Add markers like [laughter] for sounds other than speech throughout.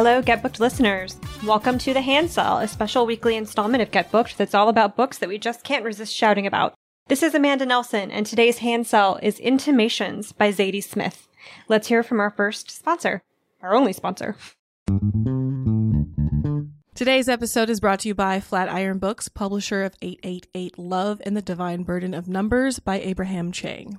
Hello, Get Booked listeners. Welcome to The Hand Sell, a special weekly installment of Get Booked that's all about books that we just can't resist shouting about. This is Amanda Nelson, and today's hand sell is Intimations by Zadie Smith. Let's hear from our first sponsor, our only sponsor. Today's episode is brought to you by Flatiron Books, publisher of 888 Love and the Divine Burden of Numbers by Abraham Chan.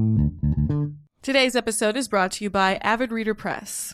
Today's episode is brought to you by Avid Reader Press.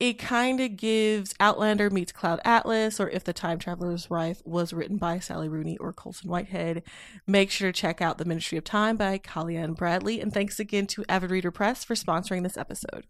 it kind of gives Outlander meets Cloud Atlas, or If the Time Traveler's Wife was written by Sally Rooney or Colson Whitehead. Make sure to check out The Ministry of Time by Kaliane Bradley. And thanks again to Avid Reader Press for sponsoring this episode.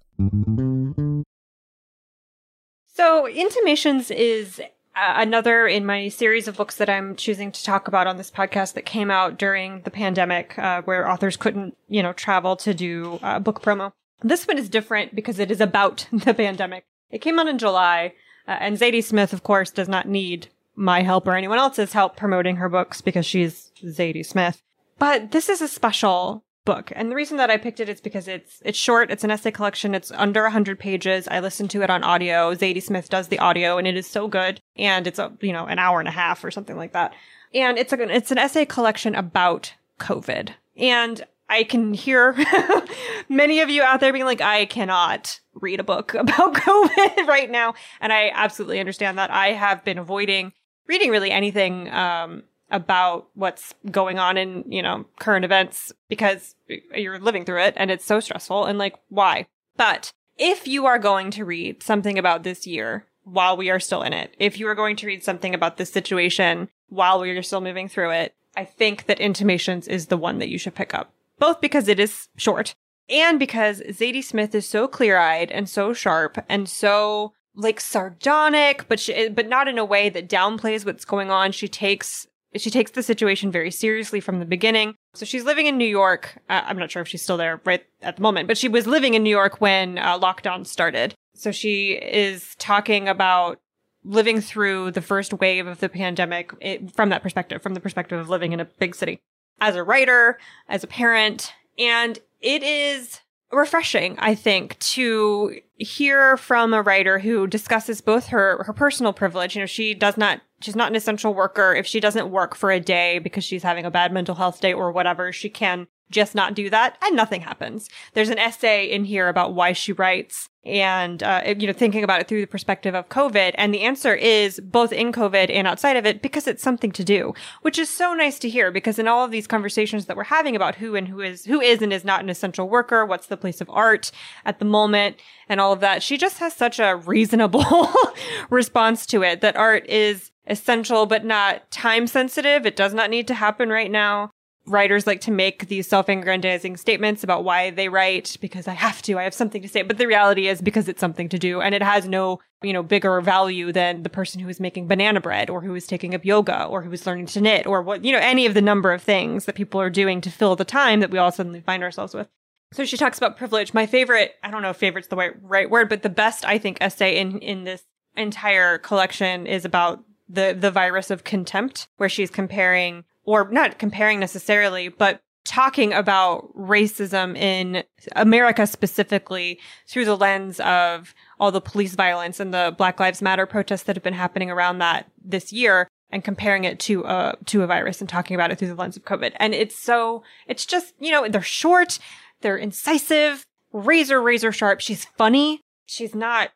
So, Intimations is uh, another in my series of books that I'm choosing to talk about on this podcast that came out during the pandemic, uh, where authors couldn't, you know, travel to do uh, book promo. This one is different because it is about [laughs] the pandemic. It came out in July, uh, and Zadie Smith, of course, does not need my help or anyone else's help promoting her books because she's Zadie Smith. But this is a special book, and the reason that I picked it is because it's it's short. It's an essay collection. It's under hundred pages. I listened to it on audio. Zadie Smith does the audio, and it is so good. And it's a you know an hour and a half or something like that. And it's a it's an essay collection about COVID. And I can hear [laughs] many of you out there being like, I cannot read a book [laughs] about COVID [laughs] right now. And I absolutely understand that. I have been avoiding reading really anything um, about what's going on in, you know, current events because you're living through it and it's so stressful and like, why? But if you are going to read something about this year while we are still in it, if you are going to read something about this situation while we are still moving through it, I think that Intimations is the one that you should pick up both because it is short and because Zadie Smith is so clear-eyed and so sharp and so like sardonic, but she, but not in a way that downplays what's going on. She takes she takes the situation very seriously from the beginning. So she's living in New York. Uh, I'm not sure if she's still there right at the moment, but she was living in New York when uh, lockdown started. So she is talking about living through the first wave of the pandemic it, from that perspective, from the perspective of living in a big city as a writer, as a parent, and it is refreshing, I think, to hear from a writer who discusses both her her personal privilege. You know, she does not she's not an essential worker. If she doesn't work for a day because she's having a bad mental health day or whatever, she can just not do that and nothing happens. There's an essay in here about why she writes and, uh, you know, thinking about it through the perspective of COVID. And the answer is both in COVID and outside of it because it's something to do, which is so nice to hear because in all of these conversations that we're having about who and who is, who is and is not an essential worker, what's the place of art at the moment and all of that, she just has such a reasonable [laughs] response to it that art is essential but not time sensitive. It does not need to happen right now writers like to make these self-aggrandizing statements about why they write because I have to, I have something to say. But the reality is because it's something to do and it has no, you know, bigger value than the person who is making banana bread or who is taking up yoga or who is learning to knit or what, you know, any of the number of things that people are doing to fill the time that we all suddenly find ourselves with. So she talks about privilege. My favorite, I don't know if favorite's the right, right word, but the best, I think, essay in, in this entire collection is about the, the virus of contempt, where she's comparing or not comparing necessarily, but talking about racism in America specifically through the lens of all the police violence and the Black Lives Matter protests that have been happening around that this year and comparing it to a to a virus and talking about it through the lens of COVID. And it's so it's just, you know, they're short, they're incisive, razor razor sharp. She's funny. She's not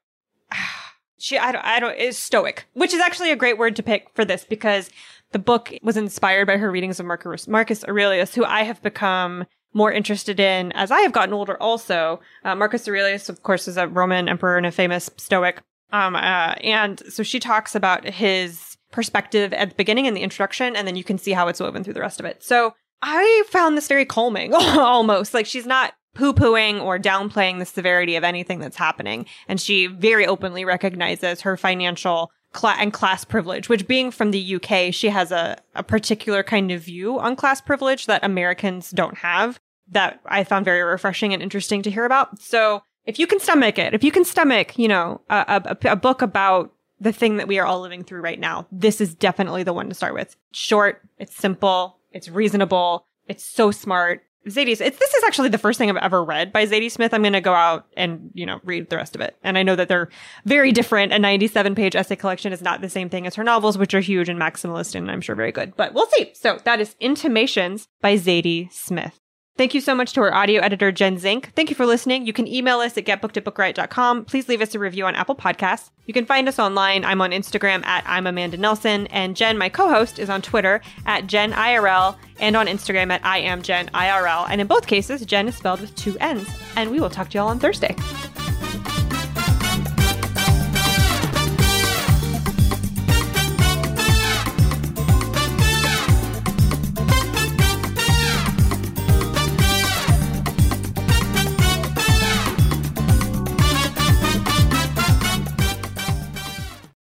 [sighs] she I don't I don't is stoic, which is actually a great word to pick for this because the book was inspired by her readings of Marcus, Marcus Aurelius, who I have become more interested in as I have gotten older also. Uh, Marcus Aurelius, of course, is a Roman emperor and a famous Stoic. Um, uh, and so she talks about his perspective at the beginning in the introduction, and then you can see how it's woven through the rest of it. So I found this very calming, [laughs] almost. Like she's not poo pooing or downplaying the severity of anything that's happening. And she very openly recognizes her financial and class privilege, which being from the UK, she has a, a particular kind of view on class privilege that Americans don't have that I found very refreshing and interesting to hear about. So if you can stomach it, if you can stomach, you know, a, a, a book about the thing that we are all living through right now, this is definitely the one to start with. Short, it's simple, it's reasonable, it's so smart, Zadie, it's, this is actually the first thing I've ever read by Zadie Smith. I'm going to go out and, you know, read the rest of it. And I know that they're very different. A 97 page essay collection is not the same thing as her novels, which are huge and maximalist and I'm sure very good, but we'll see. So that is Intimations by Zadie Smith. Thank you so much to our audio editor, Jen Zink. Thank you for listening. You can email us at getbookedbookriot.com. Please leave us a review on Apple Podcasts. You can find us online. I'm on Instagram at I'm Amanda Nelson, and Jenn, my co-host, is on Twitter at Jenn IRL and on Instagram at I am Jenn IRL. And in both cases, Jenn is spelled with two N's. And we will talk to you all on Thursday.